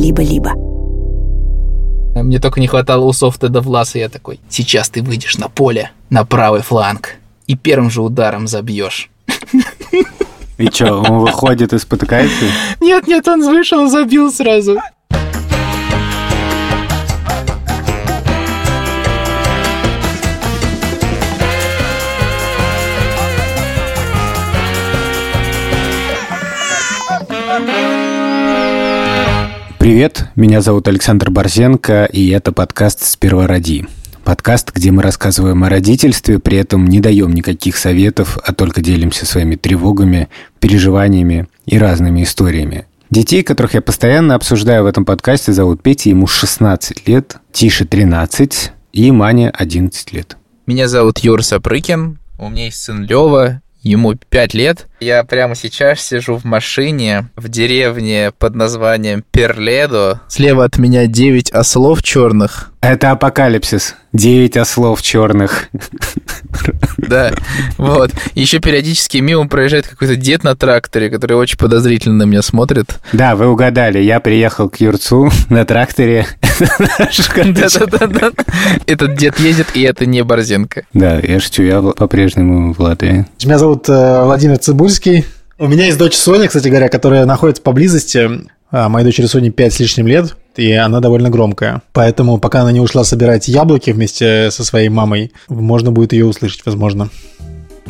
либо-либо. Мне только не хватало усов Теда Власа, я такой, сейчас ты выйдешь на поле, на правый фланг, и первым же ударом забьешь. И что, он выходит и спотыкается? Нет, нет, он вышел, забил сразу. Привет, меня зовут Александр Борзенко, и это подкаст «Сперва роди». Подкаст, где мы рассказываем о родительстве, при этом не даем никаких советов, а только делимся своими тревогами, переживаниями и разными историями. Детей, которых я постоянно обсуждаю в этом подкасте, зовут Петя, ему 16 лет, Тише 13 и Маня 11 лет. Меня зовут Юр Сапрыкин, у меня есть сын Лева, ему 5 лет. Я прямо сейчас сижу в машине в деревне под названием Перледо. Слева от меня 9 ослов черных. Это апокалипсис. Девять ослов черных. Да, вот. Еще периодически мимо проезжает какой-то дед на тракторе, который очень подозрительно на меня смотрит. Да, вы угадали. Я приехал к Юрцу на тракторе. Да-да-да. Этот дед ездит, и это не Борзенко. Да, я шучу, я по-прежнему в Латвии. Меня зовут э, Владимир Цибульский. У меня есть дочь Соня, кстати говоря, которая находится поблизости. А, Моей дочери Соне 5 с лишним лет, и она довольно громкая. Поэтому, пока она не ушла собирать яблоки вместе со своей мамой, можно будет ее услышать, возможно.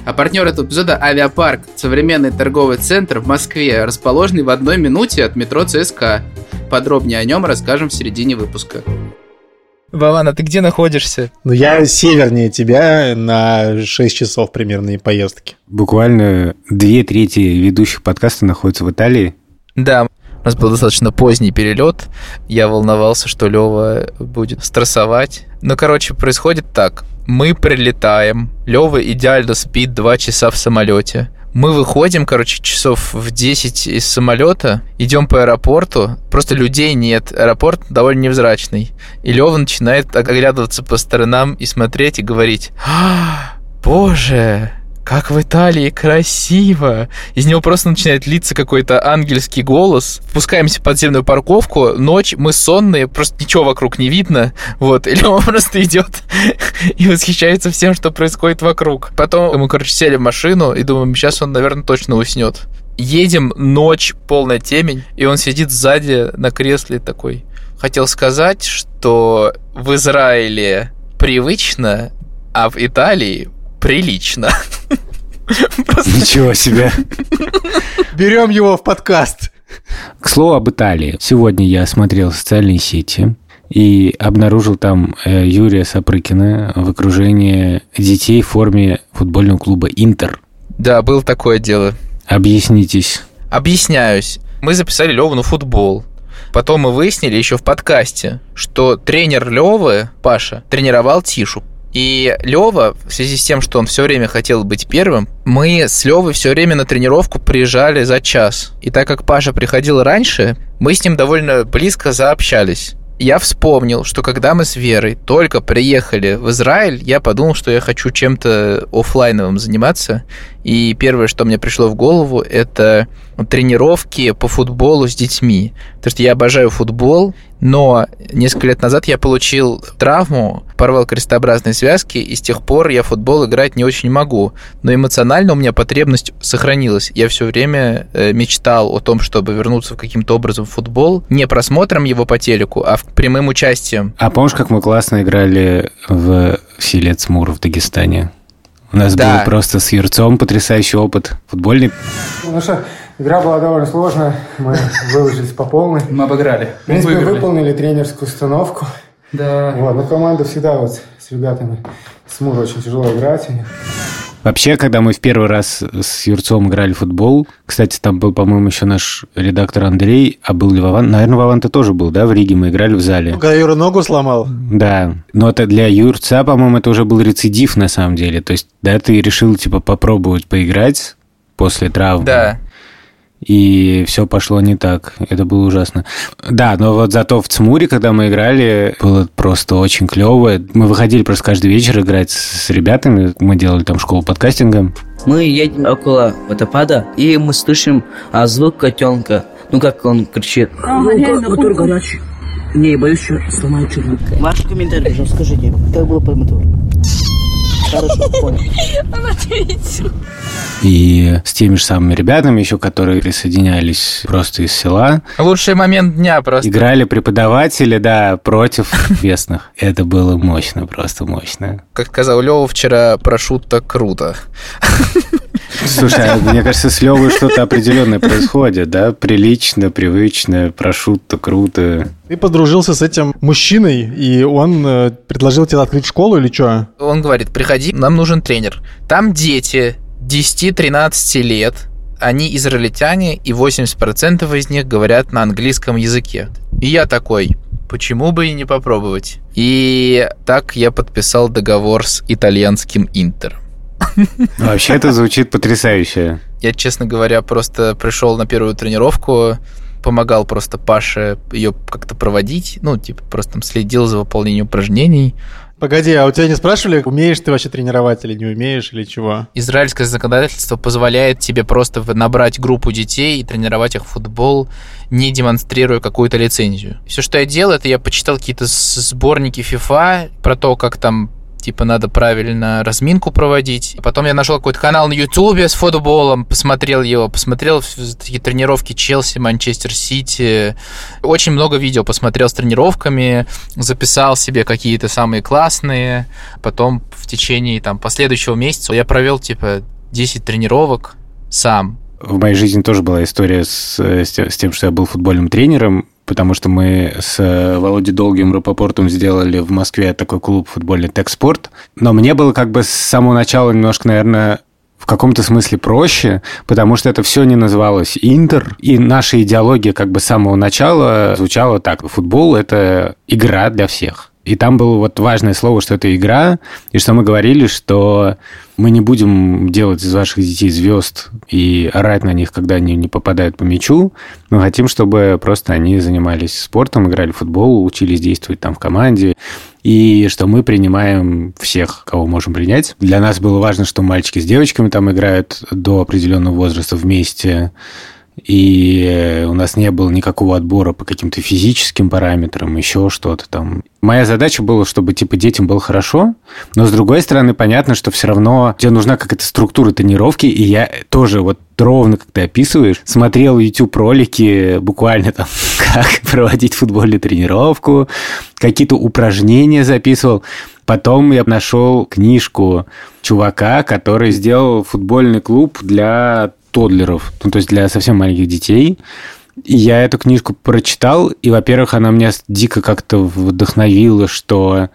А партнер этого эпизода – Авиапарк, современный торговый центр в Москве, расположенный в одной минуте от метро ЦСК. Подробнее о нем расскажем в середине выпуска. Вован, а ты где находишься? Ну, я севернее тебя на 6 часов примерно и поездки. Буквально две трети ведущих подкаста находятся в Италии. Да, у нас был достаточно поздний перелет. Я волновался, что Лева будет стрессовать. Ну, короче, происходит так. Мы прилетаем. Лева идеально спит 2 часа в самолете. Мы выходим, короче, часов в 10 из самолета, идем по аэропорту, просто людей нет, аэропорт довольно невзрачный. И Лева начинает оглядываться по сторонам и смотреть и говорить, «А, боже, как в Италии красиво! Из него просто начинает литься какой-то ангельский голос. Спускаемся в подземную парковку, ночь, мы сонные, просто ничего вокруг не видно. Вот, или он просто идет и восхищается всем, что происходит вокруг. Потом мы, короче, сели в машину и думаем, сейчас он, наверное, точно уснет. Едем, ночь, полная темень, и он сидит сзади на кресле такой. Хотел сказать, что в Израиле привычно, а в Италии прилично. Просто Ничего себе. Берем его в подкаст. К слову об Италии. Сегодня я смотрел социальные сети и обнаружил там э, Юрия Сапрыкина в окружении детей в форме футбольного клуба «Интер». Да, было такое дело. Объяснитесь. Объясняюсь. Мы записали Леву на футбол. Потом мы выяснили еще в подкасте, что тренер Левы, Паша, тренировал Тишу. И Лева, в связи с тем, что он все время хотел быть первым, мы с Левой все время на тренировку приезжали за час. И так как Паша приходил раньше, мы с ним довольно близко заобщались. Я вспомнил, что когда мы с Верой только приехали в Израиль, я подумал, что я хочу чем-то оффлайновым заниматься. И первое, что мне пришло в голову, это тренировки по футболу с детьми. Потому что я обожаю футбол, но несколько лет назад я получил травму, порвал крестообразные связки, и с тех пор я футбол играть не очень могу. Но эмоционально у меня потребность сохранилась. Я все время э, мечтал о том, чтобы вернуться каким-то образом в футбол, не просмотром его по телеку, а в прямым участием. А помнишь, как мы классно играли в селе Цмур в Дагестане? У нас Да. был просто с Юрцом потрясающий опыт футбольный. Ну что, игра была довольно сложная. Мы выложились по полной. Мы обыграли. В принципе, выполнили тренерскую установку. Да. Вот, но команда всегда вот с ребятами с Мур очень тяжело играть. Вообще, когда мы в первый раз с Юрцом играли в футбол, кстати, там был, по-моему, еще наш редактор Андрей, а был ли Вован? Наверное, Вован-то тоже был, да, в Риге мы играли в зале. Когда Юра ногу сломал, Да, но это для Юрца, по-моему, это уже был рецидив на самом деле. То есть, да, ты решил, типа, попробовать поиграть после травмы. Да. И все пошло не так. Это было ужасно. Да, но вот зато в Цмуре, когда мы играли, было просто очень клево. Мы выходили просто каждый вечер играть с ребятами. Мы делали там школу подкастинга. Мы едем около водопада, и мы слышим а, звук котенка. Ну как он кричит? Мотор горячий. Не, боюсь, что сломаю чудо. Ваш комментарий, пожалуйста, скажите, как было под мотор? Хорошо, понял. Он ответил. И с теми же самыми ребятами еще, которые присоединялись просто из села. Лучший момент дня просто. Играли преподаватели, да, против местных. Это было мощно, просто мощно. Как сказал Лева вчера, прошутто круто. Слушай, а мне кажется, с Левой что-то определенное происходит, да? Прилично, привычно, прошутто, круто. Ты подружился с этим мужчиной, и он э, предложил тебе открыть школу или что? Он говорит, приходи, нам нужен тренер. Там дети 10-13 лет, они израильтяне, и 80% из них говорят на английском языке. И я такой, почему бы и не попробовать? И так я подписал договор с итальянским Интер. Вообще это звучит потрясающе. Я, честно говоря, просто пришел на первую тренировку, помогал просто Паше ее как-то проводить, ну, типа, просто там следил за выполнением упражнений. Погоди, а у тебя не спрашивали, умеешь ты вообще тренировать или не умеешь, или чего? Израильское законодательство позволяет тебе просто набрать группу детей и тренировать их в футбол, не демонстрируя какую-то лицензию. Все, что я делал, это я почитал какие-то сборники FIFA про то, как там типа надо правильно разминку проводить. Потом я нашел какой-то канал на Ютубе с футболом, посмотрел его, посмотрел такие тренировки Челси, Манчестер Сити. Очень много видео посмотрел с тренировками, записал себе какие-то самые классные. Потом в течение там последующего месяца я провел типа 10 тренировок сам. В моей жизни тоже была история с, с тем, что я был футбольным тренером потому что мы с э, Володей Долгим Рапопортом сделали в Москве такой клуб футбольный Техспорт. Но мне было как бы с самого начала немножко, наверное, в каком-то смысле проще, потому что это все не называлось Интер, и наша идеология как бы с самого начала звучала так. Футбол – это игра для всех. И там было вот важное слово, что это игра, и что мы говорили, что мы не будем делать из ваших детей звезд и орать на них, когда они не попадают по мячу. Мы хотим, чтобы просто они занимались спортом, играли в футбол, учились действовать там в команде, и что мы принимаем всех, кого можем принять. Для нас было важно, что мальчики с девочками там играют до определенного возраста вместе, и у нас не было никакого отбора по каким-то физическим параметрам, еще что-то там. Моя задача была, чтобы типа детям было хорошо, но с другой стороны понятно, что все равно тебе нужна какая-то структура тренировки, и я тоже вот ровно, как ты описываешь, смотрел YouTube ролики буквально там, как проводить футбольную тренировку, какие-то упражнения записывал. Потом я нашел книжку чувака, который сделал футбольный клуб для тодлеров, ну, то есть для совсем маленьких детей. Я эту книжку прочитал, и, во-первых, она меня дико как-то вдохновила, что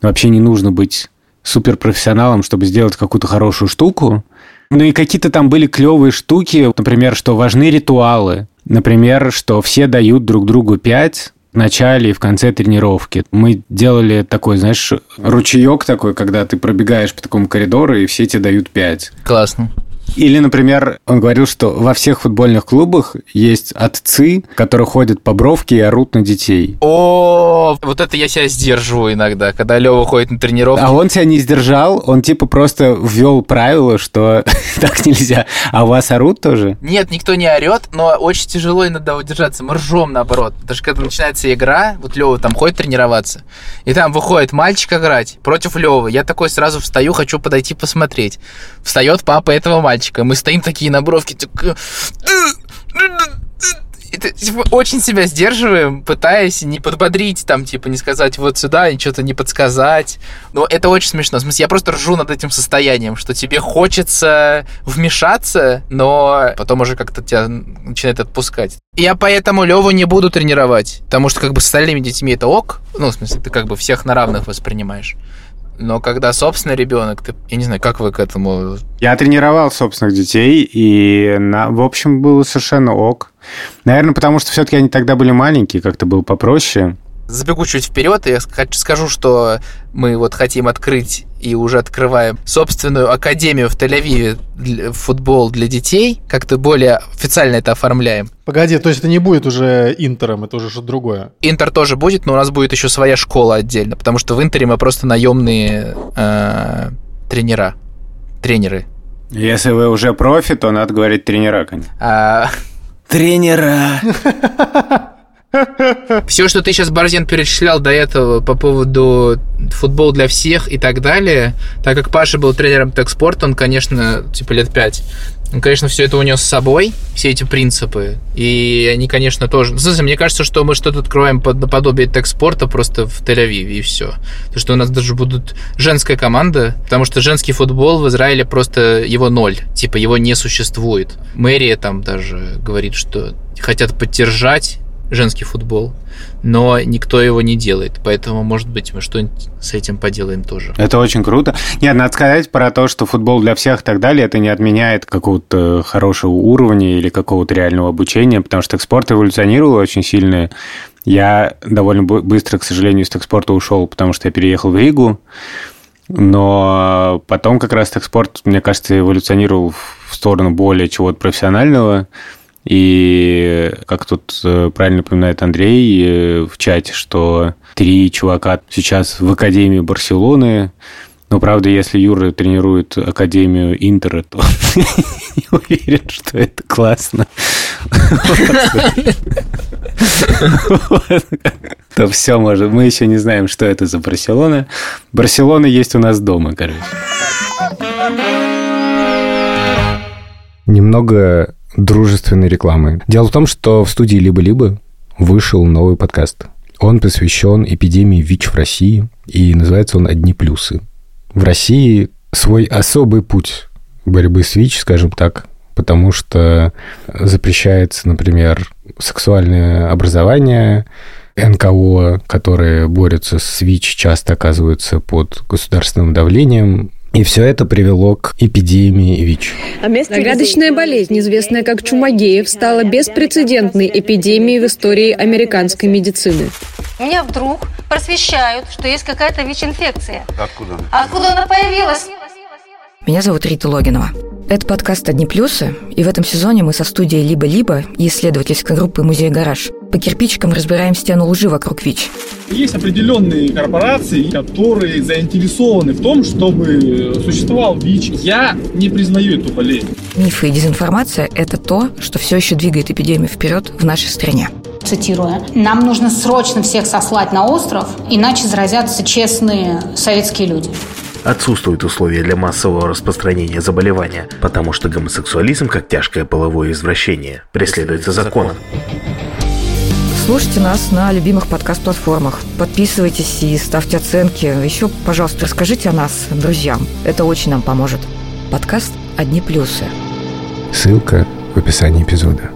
вообще не нужно быть суперпрофессионалом, чтобы сделать какую-то хорошую штуку. Ну и какие-то там были клевые штуки, например, что важны ритуалы. Например, что все дают друг другу пять в начале и в конце тренировки. Мы делали такой, знаешь, ручеек такой, когда ты пробегаешь по такому коридору, и все тебе дают пять. Классно. Или, например, он говорил, что во всех футбольных клубах есть отцы, которые ходят по бровке и орут на детей. О, вот это я себя сдерживаю иногда, когда Лева ходит на тренировку. А он себя не сдержал, он типа просто ввел правило, что так нельзя. А у вас орут тоже? Нет, никто не орет, но очень тяжело иногда удержаться. Мы ржем наоборот. Даже когда начинается игра, вот Лева там ходит тренироваться, и там выходит мальчик играть против Левы. Я такой сразу встаю, хочу подойти посмотреть. Встает папа этого мальчика мальчика. Мы стоим такие на бровке, это, типа, очень себя сдерживаем, пытаясь не подбодрить, там, типа, не сказать вот сюда, и что-то не подсказать. Но это очень смешно. В смысле, я просто ржу над этим состоянием, что тебе хочется вмешаться, но потом уже как-то тебя начинает отпускать. Я поэтому Леву не буду тренировать, потому что как бы с остальными детьми это ок, ну, в смысле, ты как бы всех на равных воспринимаешь. Но когда собственный ребенок, ты, я не знаю, как вы к этому... Я тренировал собственных детей, и, на, в общем, было совершенно ок. Наверное, потому что все-таки они тогда были маленькие, как-то было попроще забегу чуть вперед и скажу, что мы вот хотим открыть и уже открываем собственную академию в Тель-Авиве футбол для детей. Как-то более официально это оформляем. Погоди, то есть это не будет уже Интером, это уже что-то другое? Интер тоже будет, но у нас будет еще своя школа отдельно, потому что в Интере мы просто наемные э, тренера, тренеры. Если вы уже профи, то надо говорить тренера, конечно. А, тренера. Все, что ты сейчас, Борзен, перечислял до этого по поводу футбол для всех и так далее, так как Паша был тренером Текспорт, он, конечно, типа лет пять, он, конечно, все это унес с собой, все эти принципы, и они, конечно, тоже... Ну, смысле, мне кажется, что мы что-то открываем под наподобие Текспорта просто в Тель-Авиве, и все. То, что у нас даже будут женская команда, потому что женский футбол в Израиле просто его ноль, типа его не существует. Мэрия там даже говорит, что хотят поддержать женский футбол, но никто его не делает. Поэтому, может быть, мы что-нибудь с этим поделаем тоже. Это очень круто. Нет, надо сказать про то, что футбол для всех и так далее, это не отменяет какого-то хорошего уровня или какого-то реального обучения, потому что спорт эволюционировал очень сильно. Я довольно быстро, к сожалению, из текспорта ушел, потому что я переехал в Ригу. Но потом как раз текспорт, мне кажется, эволюционировал в сторону более чего-то профессионального. И как тут э, правильно напоминает Андрей э, в чате, что три чувака сейчас в Академии Барселоны. Но, правда, если Юра тренирует Академию Интера, то не уверен, что это классно. То все может. Мы еще не знаем, что это за Барселона. Барселона есть у нас дома, короче. Немного дружественной рекламы. Дело в том, что в студии «Либо-либо» вышел новый подкаст. Он посвящен эпидемии ВИЧ в России, и называется он «Одни плюсы». В России свой особый путь борьбы с ВИЧ, скажем так, потому что запрещается, например, сексуальное образование, НКО, которые борются с ВИЧ, часто оказываются под государственным давлением, и все это привело к эпидемии ВИЧ. Загадочная болезнь, известная как чумагеев, стала беспрецедентной эпидемией в истории американской медицины. Меня вдруг просвещают, что есть какая-то ВИЧ-инфекция. Откуда? Откуда она появилась? Меня зовут Рита Логинова. Это подкаст «Одни плюсы», и в этом сезоне мы со студией «Либо-либо» и исследовательской группы «Музей Гараж» по кирпичикам разбираем стену лжи вокруг ВИЧ. Есть определенные корпорации, которые заинтересованы в том, чтобы существовал ВИЧ. Я не признаю эту болезнь. Мифы и дезинформация – это то, что все еще двигает эпидемию вперед в нашей стране. Цитируя, «Нам нужно срочно всех сослать на остров, иначе заразятся честные советские люди». Отсутствуют условия для массового распространения заболевания, потому что гомосексуализм, как тяжкое половое извращение, преследуется законом. Слушайте нас на любимых подкаст-платформах. Подписывайтесь и ставьте оценки. Еще, пожалуйста, расскажите о нас друзьям. Это очень нам поможет. Подкаст «Одни плюсы». Ссылка в описании эпизода.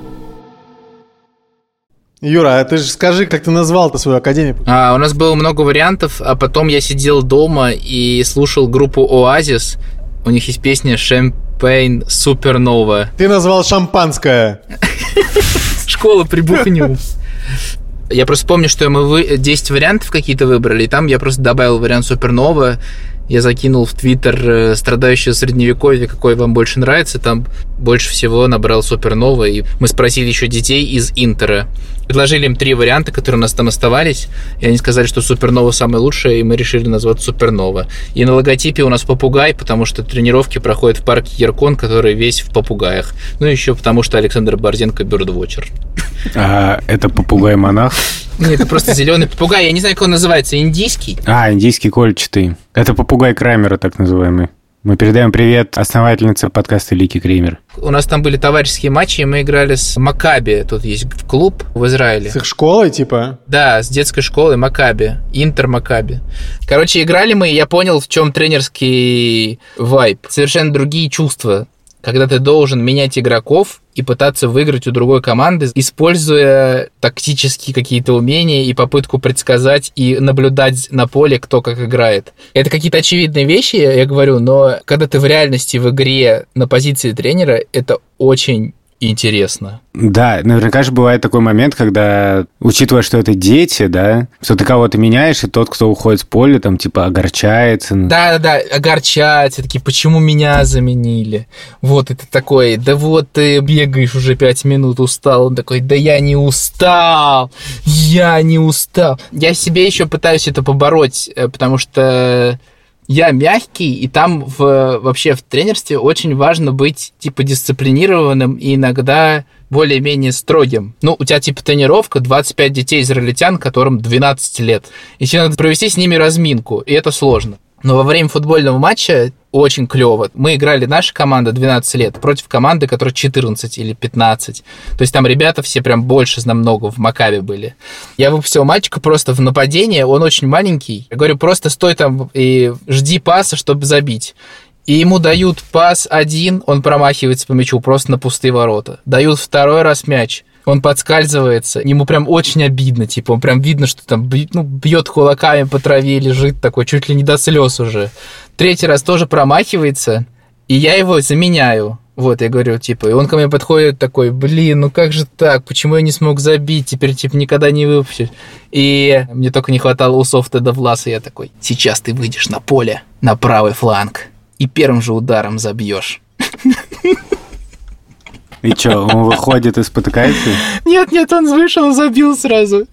Юра, а ты же скажи, как ты назвал-то свою академию? А, у нас было много вариантов, а потом я сидел дома и слушал группу Оазис. У них есть песня Шампейн Супернова. Ты назвал шампанское. Школа прибухню. Я просто помню, что мы вы... 10 вариантов какие-то выбрали, и там я просто добавил вариант Супернова. Я закинул в Твиттер э, страдающее средневековье, какой вам больше нравится. Там больше всего набрал Супернова. И мы спросили еще детей из Интера. Предложили им три варианта, которые у нас там оставались. И они сказали, что Супернова самая лучшая, и мы решили назвать Супернова. И на логотипе у нас попугай, потому что тренировки проходят в парке Яркон, который весь в попугаях. Ну, еще потому что Александр Борзенко бёрдвотчер. А это попугай-монах? Нет, это просто зеленый попугай. Я не знаю, как он называется. Индийский? А, индийский кольчатый. Это попугай Крамера, так называемый. Мы передаем привет основательнице подкаста Лики Кремер. У нас там были товарищеские матчи, и мы играли с Макаби. Тут есть клуб в Израиле. С их школой, типа? Да, с детской школой Макаби. Интер Макаби. Короче, играли мы, и я понял, в чем тренерский вайп. Совершенно другие чувства когда ты должен менять игроков и пытаться выиграть у другой команды, используя тактические какие-то умения и попытку предсказать и наблюдать на поле, кто как играет. Это какие-то очевидные вещи, я говорю, но когда ты в реальности в игре на позиции тренера, это очень интересно. Да, наверняка же бывает такой момент, когда, учитывая, что это дети, да, что ты кого-то меняешь, и тот, кто уходит с поля, там, типа, огорчается. Да-да-да, огорчается, такие, почему меня заменили? Вот это такой, да вот ты бегаешь уже пять минут, устал. Он такой, да я не устал, я не устал. Я себе еще пытаюсь это побороть, э, потому что я мягкий, и там в, вообще в тренерстве очень важно быть типа дисциплинированным и иногда более-менее строгим. Ну, у тебя типа тренировка, 25 детей израильтян, которым 12 лет. И тебе надо провести с ними разминку, и это сложно. Но во время футбольного матча очень клево. Мы играли, наша команда 12 лет против команды, которая 14 или 15. То есть там ребята все прям больше намного в Макаве были. Я выпустил мальчика просто в нападение, он очень маленький. Я говорю, просто стой там и жди паса, чтобы забить. И ему дают пас один, он промахивается по мячу просто на пустые ворота. Дают второй раз мяч, он подскальзывается, ему прям очень обидно, типа, он прям видно, что там ну, бьет кулаками по траве, лежит такой, чуть ли не до слез уже. Третий раз тоже промахивается, и я его заменяю. Вот, я говорю, типа, и он ко мне подходит такой, блин, ну как же так, почему я не смог забить, теперь, типа, никогда не выпущу. И мне только не хватало усов Теда Власа, я такой, сейчас ты выйдешь на поле, на правый фланг, и первым же ударом забьешь. И что, он выходит и спотыкается? Нет, нет, он вышел, забил сразу.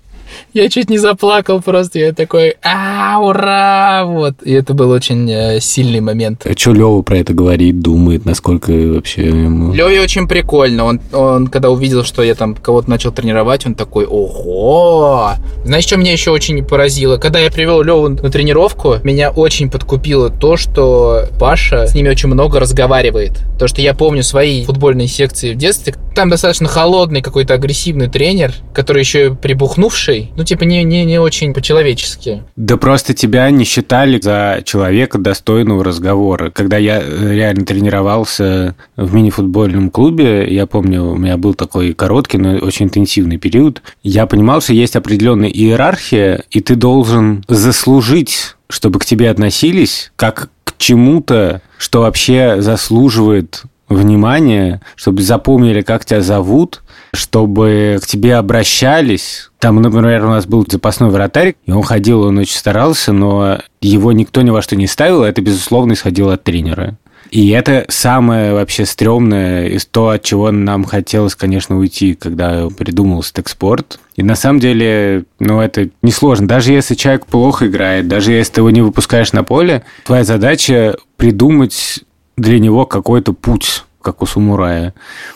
Я чуть не заплакал просто, я такой, а, ура, вот. И это был очень э, сильный момент. А что Лева про это говорит, думает, насколько вообще ему... Леве очень прикольно. Он, он, когда увидел, что я там кого-то начал тренировать, он такой, ого! Знаешь, что меня еще очень поразило? Когда я привел Леву на тренировку, меня очень подкупило то, что Паша с ними очень много разговаривает. То, что я помню свои футбольные секции в детстве, там достаточно холодный какой-то агрессивный тренер, который еще и прибухнувший, ну, типа, не, не, не очень по-человечески. Да просто тебя не считали за человека достойного разговора. Когда я э, реально тренировался в мини-футбольном клубе, я помню, у меня был такой короткий, но очень интенсивный период, я понимал, что есть определенная иерархия, и ты должен заслужить чтобы к тебе относились как к чему-то, что вообще заслуживает внимание, чтобы запомнили, как тебя зовут, чтобы к тебе обращались. Там, например, у нас был запасной вратарь, и он ходил, он очень старался, но его никто ни во что не ставил, это, безусловно, исходило от тренера. И это самое вообще стрёмное из то, от чего нам хотелось, конечно, уйти, когда придумался текспорт. И на самом деле, ну, это несложно. Даже если человек плохо играет, даже если ты его не выпускаешь на поле, твоя задача придумать для него какой-то путь как у самурая.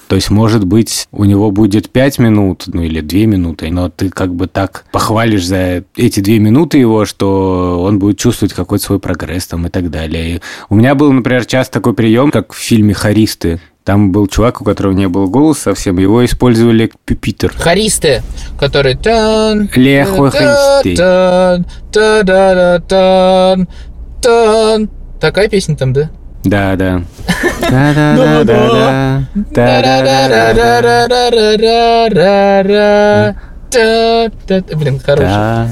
То есть, может быть, у него будет 5 минут, ну или 2 минуты, но ты как бы так похвалишь за эти 2 минуты его, что он будет чувствовать какой-то свой прогресс там и так далее. И у меня был, например, часто такой прием, как в фильме «Харисты». Там был чувак, у которого не было голоса совсем, его использовали пюпитер. Харисты, который... Тан, Лехо тан. Такая песня там, да? Да, да. Да-да-да-да-да. Да-да-да-да-да. Блин, хороший.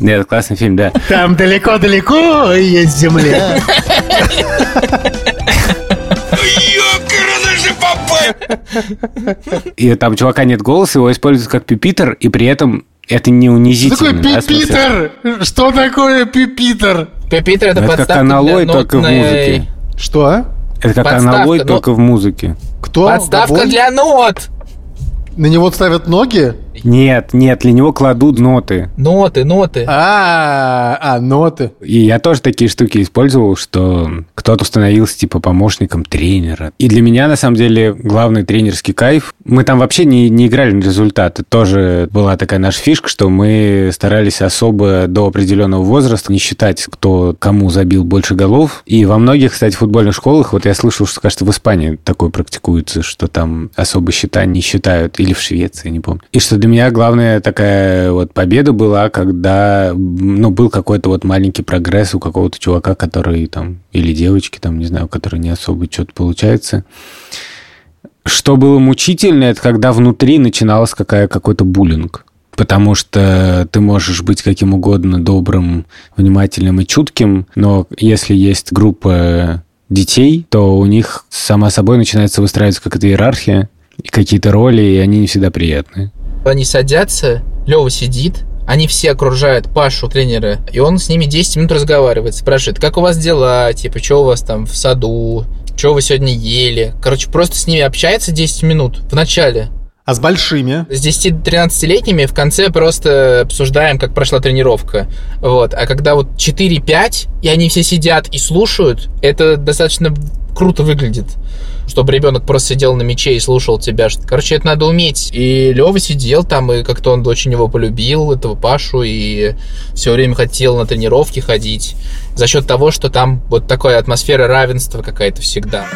Нет, классный фильм, да. Там далеко-далеко есть земля. И там чувака нет голоса, его используют как пипитер, и при этом это не унизительно. Что такое пипитер? Что такое пипитер? Пипитер это Это как подставка аналой, для только в нотной- музыке. Что? Это как Подставка, аналой, но- только в музыке. Кто? Подставка Габон? для нот. На него ставят ноги? Нет, нет, для него кладут ноты. Ноты, ноты. А, а, ноты. И я тоже такие штуки использовал, что кто-то становился типа помощником тренера. И для меня, на самом деле, главный тренерский кайф. Мы там вообще не, не играли на результат. Это тоже была такая наша фишка, что мы старались особо до определенного возраста не считать, кто кому забил больше голов. И во многих, кстати, футбольных школах, вот я слышал, что, кажется, в Испании такое практикуется, что там особо счета не считают. Или в Швеции, не помню. И что для меня главная такая вот победа была, когда, ну, был какой-то вот маленький прогресс у какого-то чувака, который там, или девочки там, не знаю, у которой не особо что-то получается. Что было мучительно, это когда внутри начиналась какая, какой-то буллинг. Потому что ты можешь быть каким угодно добрым, внимательным и чутким, но если есть группа детей, то у них сама собой начинается выстраиваться какая-то иерархия, и какие-то роли, и они не всегда приятные. Они садятся, Лева сидит, они все окружают Пашу, тренера, и он с ними 10 минут разговаривает, спрашивает, как у вас дела, типа, что у вас там в саду, что вы сегодня ели. Короче, просто с ними общается 10 минут в начале. А с большими? С 10-13-летними в конце просто обсуждаем, как прошла тренировка. Вот. А когда вот 4-5, и они все сидят и слушают, это достаточно круто выглядит. Чтобы ребенок просто сидел на мече и слушал тебя. Короче, это надо уметь. И Лева сидел там, и как-то он очень его полюбил, этого Пашу, и все время хотел на тренировки ходить. За счет того, что там вот такая атмосфера равенства какая-то всегда.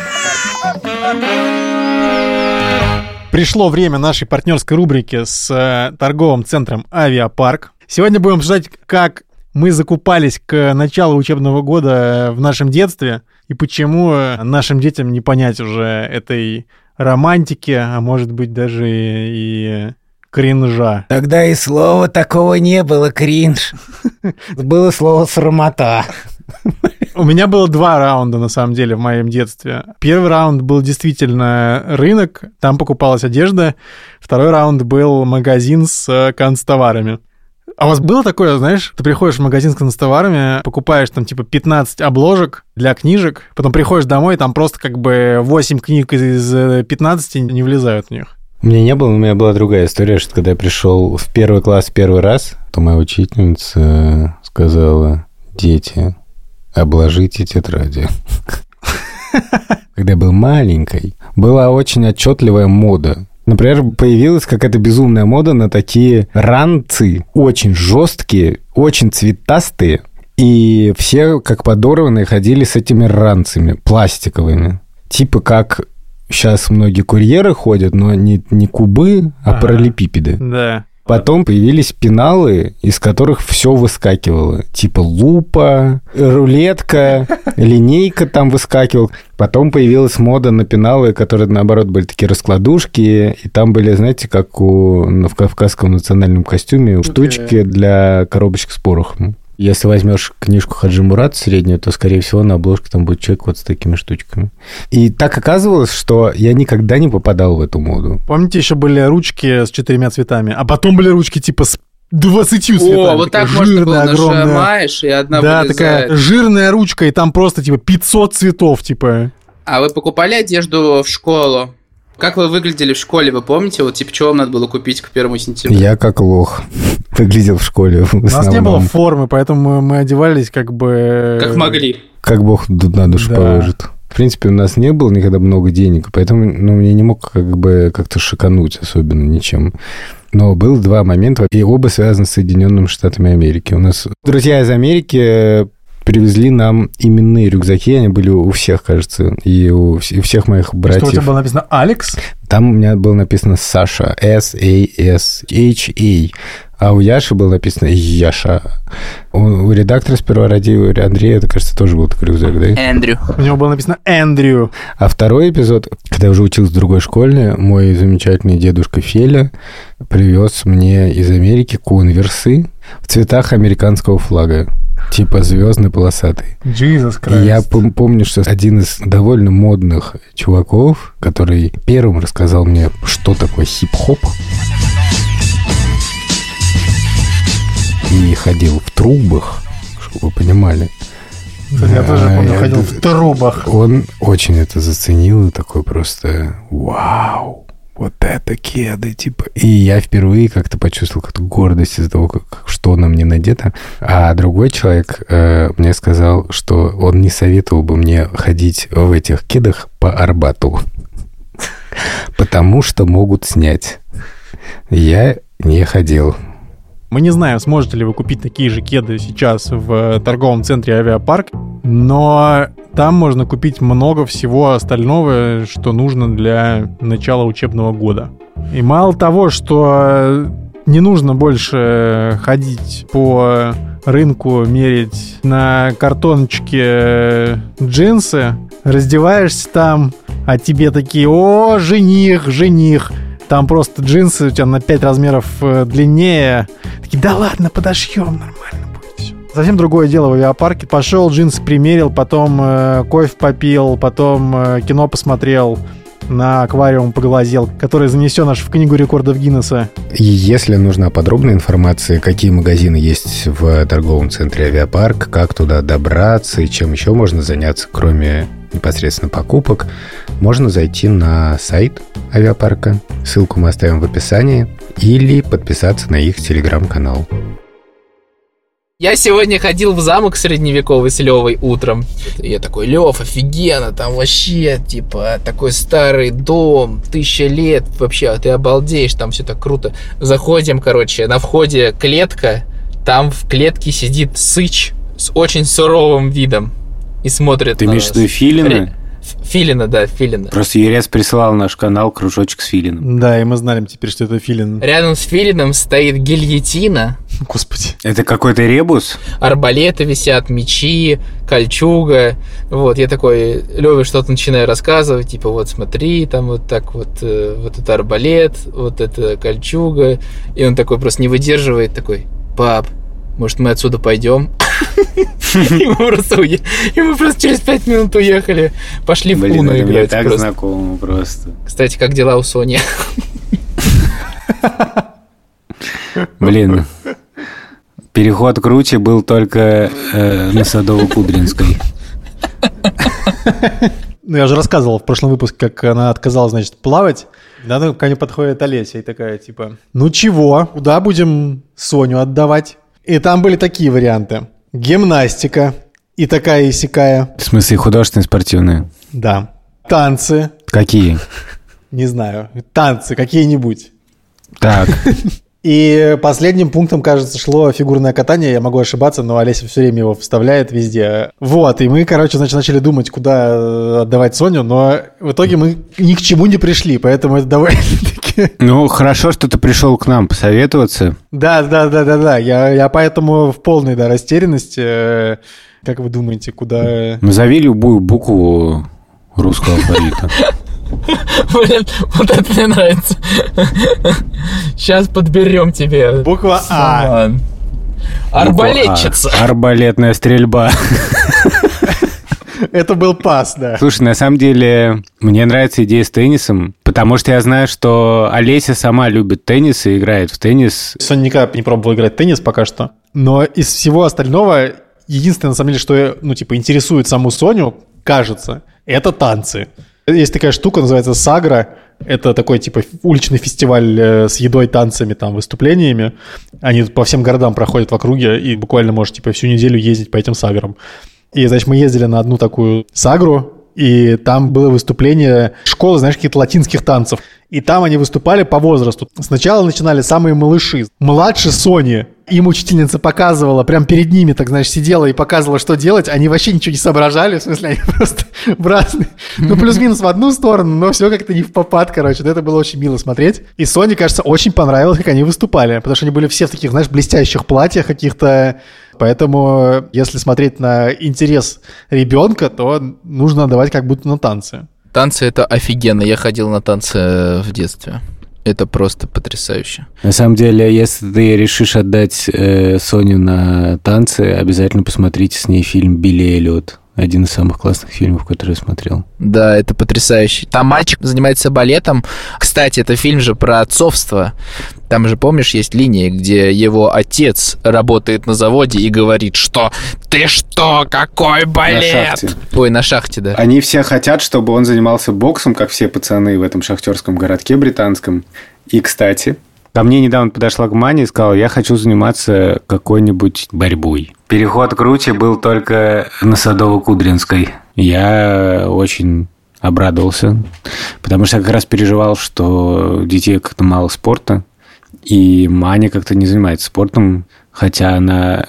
Пришло время нашей партнерской рубрики с э, торговым центром «Авиапарк». Сегодня будем обсуждать, как мы закупались к началу учебного года в нашем детстве и почему нашим детям не понять уже этой романтики, а может быть даже и кринжа. Тогда и слова такого не было, кринж. Было слово срамота. У меня было два раунда, на самом деле, в моем детстве. Первый раунд был действительно рынок, там покупалась одежда. Второй раунд был магазин с э, канцтоварами. А у вас было такое, знаешь, ты приходишь в магазин с канцтоварами, покупаешь там типа 15 обложек для книжек, потом приходишь домой, там просто как бы 8 книг из 15 не влезают в них. У меня не было, у меня была другая история, что когда я пришел в первый класс первый раз, то моя учительница сказала, дети, обложите тетради. Когда я был маленькой, была очень отчетливая мода. Например, появилась какая-то безумная мода на такие ранцы, очень жесткие, очень цветастые, и все, как подорванные, ходили с этими ранцами пластиковыми. Типа как сейчас многие курьеры ходят, но не, не кубы, а ага. параллелепипеды. Да. Потом появились пеналы, из которых все выскакивало. Типа лупа, рулетка, линейка там выскакивала. Потом появилась мода на пеналы, которые, наоборот, были такие раскладушки. И там были, знаете, как у, в кавказском национальном костюме, штучки для коробочек с порохом. Если возьмешь книжку Хаджи Мурат среднюю, то, скорее всего, на обложке там будет человек вот с такими штучками. И так оказывалось, что я никогда не попадал в эту моду. Помните, еще были ручки с четырьмя цветами, а потом были ручки типа с 20 цветами. О, вот так можно было огромная. нажимаешь, и одна Да, вылезает. такая жирная ручка, и там просто типа 500 цветов, типа. А вы покупали одежду в школу? Как вы выглядели в школе, вы помните? Вот типа чего вам надо было купить к первому сентября? Я как лох выглядел в школе. У нас не было формы, поэтому мы одевались как бы... Как могли. Как бог на душу да. положит. В принципе, у нас не было никогда много денег, поэтому ну, я не мог как бы как-то шикануть особенно ничем. Но было два момента, и оба связаны с Соединенными Штатами Америки. У нас друзья из Америки привезли нам именные рюкзаки, они были у всех, кажется, и у, у всех моих братьев. Что у тебя было написано? Алекс? Там у меня было написано Саша, S-A-S-H-A. А у Яши было написано Яша. У, у редактора сперва ради Андрея, это, кажется, тоже был такой рюкзак, да? Эндрю. У него было написано Эндрю. А второй эпизод, когда я уже учился в другой школе, мой замечательный дедушка Феля привез мне из Америки конверсы в цветах американского флага. Типа звездный полосатый. Jesus Christ. И я пом- помню, что один из довольно модных чуваков, который первым рассказал мне, что такое хип-хоп, и ходил в трубах, чтобы вы понимали. Я тоже помню, а, ходил в трубах. Он очень это заценил и такой просто вау вот это кеды, типа. И я впервые как-то почувствовал какую-то гордость из-за того, как, что на мне надето. А другой человек э, мне сказал, что он не советовал бы мне ходить в этих кедах по Арбату, потому что могут снять. Я не ходил. Мы не знаем, сможете ли вы купить такие же кеды сейчас в торговом центре Авиапарк, но там можно купить много всего остального, что нужно для начала учебного года. И мало того, что не нужно больше ходить по рынку, мерить на картоночке джинсы, раздеваешься там, а тебе такие, о, жених, жених, там просто джинсы у тебя на 5 размеров э, длиннее. Такие, да ладно, подошьем, нормально будет все. Совсем другое дело в авиапарке. Пошел, джинсы примерил, потом э, кофе попил, потом э, кино посмотрел на аквариум поглазел, который занесен аж в книгу рекордов Гиннесса. Если нужна подробная информация, какие магазины есть в торговом центре Авиапарк, как туда добраться и чем еще можно заняться, кроме непосредственно покупок, можно зайти на сайт авиапарка, ссылку мы оставим в описании, или подписаться на их телеграм-канал. Я сегодня ходил в замок средневековый с Левой утром. Я такой, Лев, офигенно, там вообще, типа, такой старый дом, тысяча лет, вообще, ты обалдеешь, там все так круто. Заходим, короче, на входе клетка, там в клетке сидит сыч с очень суровым видом и смотрит Ты имеешь в виду филина? Филина, да, Филина. Просто Ерес присылал наш канал кружочек с филином. Да, и мы знаем теперь, что это филин. Рядом с Филином стоит гильотина, Господи. Это какой-то ребус? арбалеты висят, мечи, кольчуга. Вот, я такой, Леве что-то начинаю рассказывать, типа, вот смотри, там вот так вот, э, вот это арбалет, вот это кольчуга. И он такой просто не выдерживает, такой, пап, может, мы отсюда пойдем? И мы просто и мы просто через пять минут уехали. Пошли в Уну играть так просто. знакомо просто. Кстати, как дела у Сони? Блин. Переход круче был только э, на Садово-Кудринской. Ну, я же рассказывал в прошлом выпуске, как она отказалась, значит, плавать. Да, ну, ко мне подходит Олеся и такая, типа, ну чего, куда будем Соню отдавать? И там были такие варианты. Гимнастика и такая и сякая. В смысле, художественные, спортивные? Да. Танцы. Какие? Не знаю. Танцы какие-нибудь. Так, И последним пунктом, кажется, шло фигурное катание. Я могу ошибаться, но Олеся все время его вставляет везде. Вот, и мы, короче, значит, начали думать, куда э, отдавать Соню, но в итоге мы ни к чему не пришли, поэтому это довольно-таки... ну хорошо, что ты пришел к нам посоветоваться. Да, да, да, да, да. Я, я поэтому в полной да, растерянности. Э, Как вы думаете, куда... Назови любую букву русского алфавита. Блин, вот это мне нравится. Сейчас подберем тебе. Буква А. Арбалетчица. Буква А. Арбалетная стрельба. Это был пас, да. Слушай, на самом деле, мне нравится идея с теннисом, потому что я знаю, что Олеся сама любит теннис и играет в теннис. Соня никогда не пробовал играть в теннис пока что. Но из всего остального, единственное, на самом деле, что, ну, типа, интересует саму Соню, кажется, это танцы. Есть такая штука, называется Сагра. Это такой, типа, уличный фестиваль э, с едой, танцами, там, выступлениями. Они по всем городам проходят в округе, и буквально можешь, типа, всю неделю ездить по этим саграм. И, значит, мы ездили на одну такую сагру, и там было выступление школы, знаешь, каких-то латинских танцев. И там они выступали по возрасту. Сначала начинали самые малыши. Младше Сони. Им учительница показывала, прям перед ними, так, знаешь, сидела и показывала, что делать. Они вообще ничего не соображали, в смысле, они просто в разные... Ну, плюс-минус в одну сторону, но все как-то не в попад, короче. Это было очень мило смотреть. И Соне, кажется, очень понравилось, как они выступали. Потому что они были все в таких, знаешь, блестящих платьях каких-то. Поэтому, если смотреть на интерес ребенка, то нужно давать как будто на танцы. Танцы это офигенно. Я ходил на танцы э, в детстве. Это просто потрясающе. На самом деле, если ты решишь отдать э, Соню на танцы, обязательно посмотрите с ней фильм «Билли Эллиот». Один из самых классных фильмов, который я смотрел. Да, это потрясающе. Там мальчик занимается балетом. Кстати, это фильм же про отцовство. Там же, помнишь, есть линия, где его отец работает на заводе и говорит, что «Ты что, какой балет?» шахте. Ой, на шахте, да. Они все хотят, чтобы он занимался боксом, как все пацаны в этом шахтерском городке британском. И, кстати, ко мне недавно подошла к Мане и сказала, я хочу заниматься какой-нибудь борьбой. Переход круче был только на Садово-Кудринской. Я очень обрадовался, потому что я как раз переживал, что детей как-то мало спорта, и Маня как-то не занимается спортом, хотя она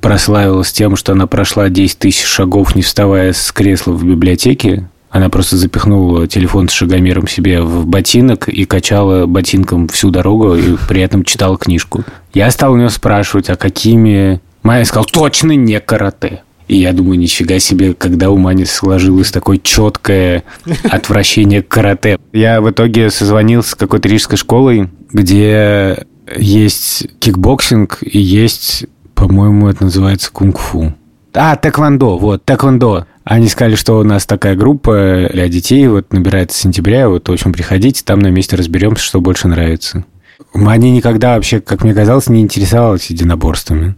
прославилась тем, что она прошла 10 тысяч шагов, не вставая с кресла в библиотеке. Она просто запихнула телефон с шагомером себе в ботинок и качала ботинком всю дорогу, и при этом читала книжку. Я стал у нее спрашивать, а какими... Майя сказал, точно не карате. И я думаю, нифига себе, когда у Мани сложилось такое четкое отвращение к карате. Я в итоге созвонился с какой-то рижской школой, где есть кикбоксинг и есть, по-моему, это называется кунг-фу. А, тэквондо, вот, тэквондо. Они сказали, что у нас такая группа для детей, вот, набирается с сентября, вот, в общем, приходите, там на месте разберемся, что больше нравится. Маня никогда вообще, как мне казалось, не интересовалась единоборствами.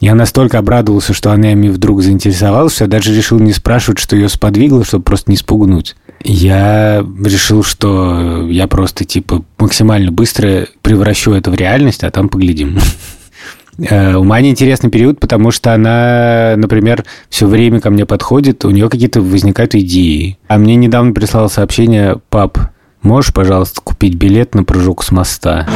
Я настолько обрадовался, что она ими вдруг заинтересовалась, что я даже решил не спрашивать, что ее сподвигло, чтобы просто не спугнуть. Я решил, что я просто, типа, максимально быстро превращу это в реальность, а там поглядим. Э, у Мани интересный период, потому что она, например, все время ко мне подходит, у нее какие-то возникают идеи. А мне недавно прислало сообщение, пап, можешь, пожалуйста, купить билет на прыжок с моста?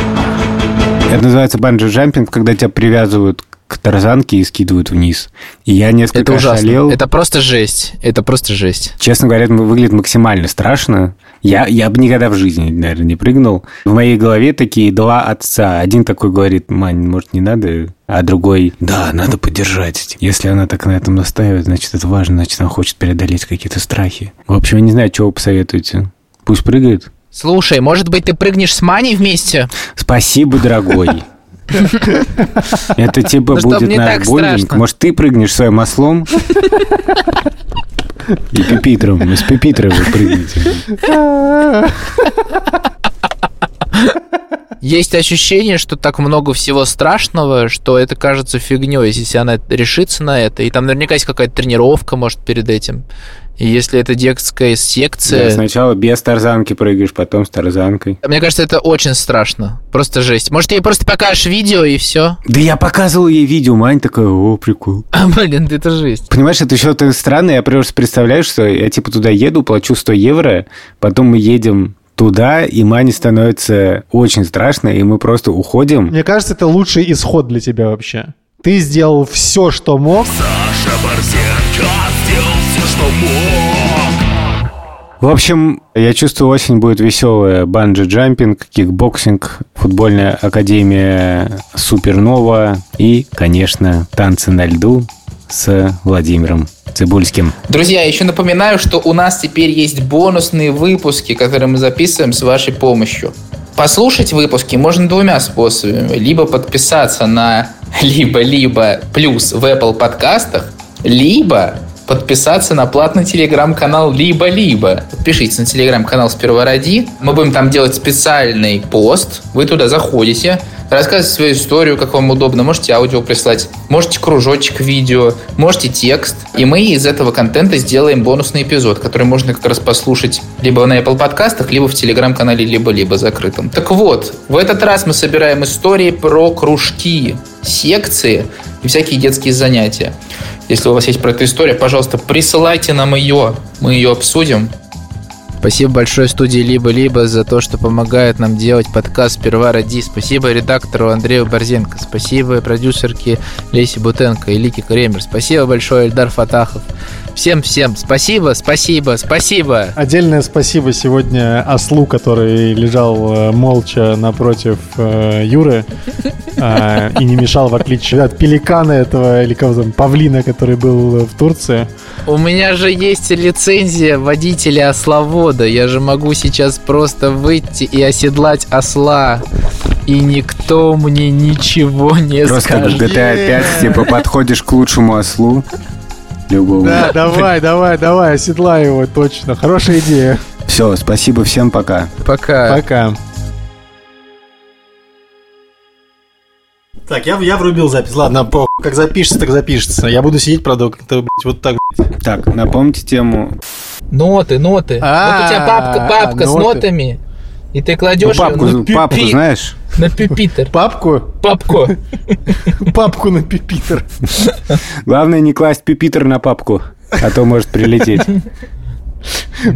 Это называется банджи-джампинг, когда тебя привязывают к тарзанке и скидывают вниз. И я несколько Это ужасно. шалел. Это просто жесть. Это просто жесть. Честно говоря, это выглядит максимально страшно. Я, я бы никогда в жизни, наверное, не прыгнул. В моей голове такие два отца. Один такой говорит, Мань, может, не надо? А другой, да, надо поддержать. Если она так на этом настаивает, значит, это важно, значит, она хочет преодолеть какие-то страхи. В общем, я не знаю, что вы посоветуете. Пусть прыгает. Слушай, может быть, ты прыгнешь с Маней вместе? Спасибо, дорогой. Это типа Ну, будет наш боулинг. Может, ты прыгнешь своим ослом? И пепитром. С пепитрой вы прыгнете. Есть ощущение, что так много всего страшного, что это кажется фигней, если она решится на это. И там наверняка есть какая-то тренировка, может, перед этим. И если это детская Да, секция... Сначала без тарзанки прыгаешь, потом с тарзанкой. Мне кажется, это очень страшно. Просто жесть. Может, ты ей просто покажешь видео и все? Да я показывал ей видео, Мань такая, о, прикол. А, блин, это жесть. Понимаешь, это еще то странно, я просто представляю, что я типа туда еду, плачу 100 евро, потом мы едем туда, и Мане становится очень страшно, и мы просто уходим. Мне кажется, это лучший исход для тебя вообще. Ты сделал все, что мог. В общем, я чувствую, осень будет веселая. Банджи-джампинг, кикбоксинг, футбольная академия Супернова и, конечно, танцы на льду с Владимиром Цибульским. Друзья, еще напоминаю, что у нас теперь есть бонусные выпуски, которые мы записываем с вашей помощью. Послушать выпуски можно двумя способами. Либо подписаться на либо-либо плюс в Apple подкастах, либо подписаться на платный телеграм-канал либо-либо. Подпишитесь на телеграм-канал «Сперва ради». Мы будем там делать специальный пост. Вы туда заходите, рассказывайте свою историю, как вам удобно. Можете аудио прислать, можете кружочек видео, можете текст. И мы из этого контента сделаем бонусный эпизод, который можно как раз послушать либо на Apple подкастах, либо в телеграм-канале либо-либо закрытом. Так вот, в этот раз мы собираем истории про кружки, секции и всякие детские занятия. Если у вас есть про эту историю, пожалуйста, присылайте нам ее, мы ее обсудим. Спасибо большое студии «Либо-либо» за то, что помогает нам делать подкаст «Сперва ради». Спасибо редактору Андрею Борзенко. Спасибо продюсерке Лесе Бутенко и Лике Кремер. Спасибо большое Эльдар Фатахов. Всем-всем спасибо, спасибо, спасибо. Отдельное спасибо сегодня ослу, который лежал э, молча напротив э, Юры э, и не мешал, в отличие от пеликана этого, или кого там, павлина, который был в Турции. У меня же есть лицензия водителя ословода. Я же могу сейчас просто выйти и оседлать осла. И никто мне ничего не Просто скажет. GTA 5, типа, подходишь к лучшему ослу. Любому. Да, давай, давай, давай, оседлай его, точно. Хорошая идея. Все, спасибо всем, пока. Пока. Пока. Так, я, я врубил запись. Ладно, по как запишется, так запишется. Я буду сидеть, правда, как-то, блядь, вот так. Так, напомните тему. Ноты, ноты. А, вот у тебя папка, папка с нотами. И ты Ну, кладешь папку, её на папку пюпи- знаешь? На пюпитер. Папку? Папку. Папку на пипитер. Главное не класть пипитер на папку, а то может прилететь.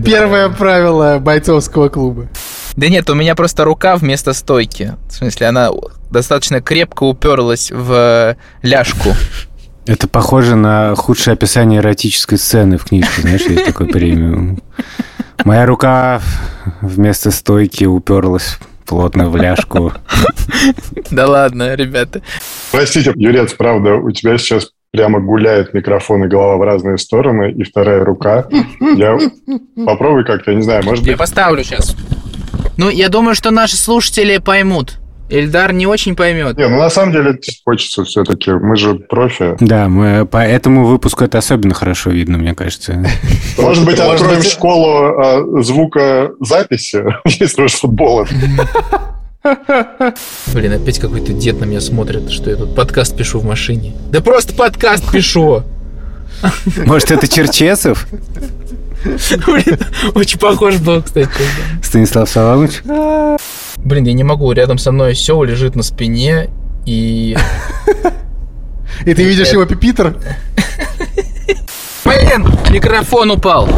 Первое правило бойцовского клуба. Да нет, у меня просто рука вместо стойки. В смысле, она достаточно крепко уперлась в ляжку. Это похоже на худшее описание эротической сцены в книжке, знаешь, есть такой премиум. Моя рука вместо стойки уперлась плотно в ляжку. Да ладно, ребята. Простите, Юрец, правда, у тебя сейчас прямо гуляет микрофон и голова в разные стороны, и вторая рука. Я попробуй как-то, я не знаю, может Я быть... поставлю сейчас. Ну, я думаю, что наши слушатели поймут. Эльдар не очень поймет. Не, ну на самом деле хочется все-таки, мы же профи. Да, мы по этому выпуску это особенно хорошо видно, мне кажется. Может быть, откроем школу а, звукозаписи, если уж футбол. это. Блин, опять какой-то дед на меня смотрит, что я тут подкаст пишу в машине. Да просто подкаст пишу! Может, это Черчесов? Блин, очень похож был, кстати. Станислав Саламович? Блин, я не могу. Рядом со мной осел лежит на спине и... И ты видишь его пипитер? Блин, микрофон упал.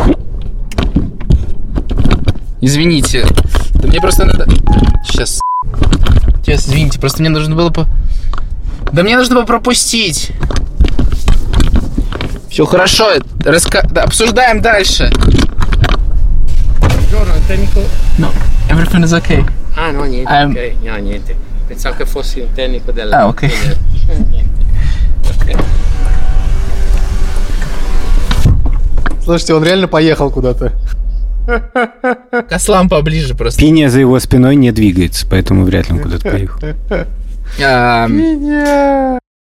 Извините. Да мне просто надо... Сейчас. Сейчас, извините, просто мне нужно было по... Да мне нужно было пропустить. Все хорошо, раска... да, обсуждаем дальше. No, everything is okay. Ah no, niente, Ehm. ok, no, niente. Pensavo che fossi un tecnico della... Ah, ok. Niente. Ok. Слушайте, он реально поехал куда-то. К ослам поближе просто. Пиня за его спиной не двигается, поэтому вряд ли он куда-то поехал. Ам,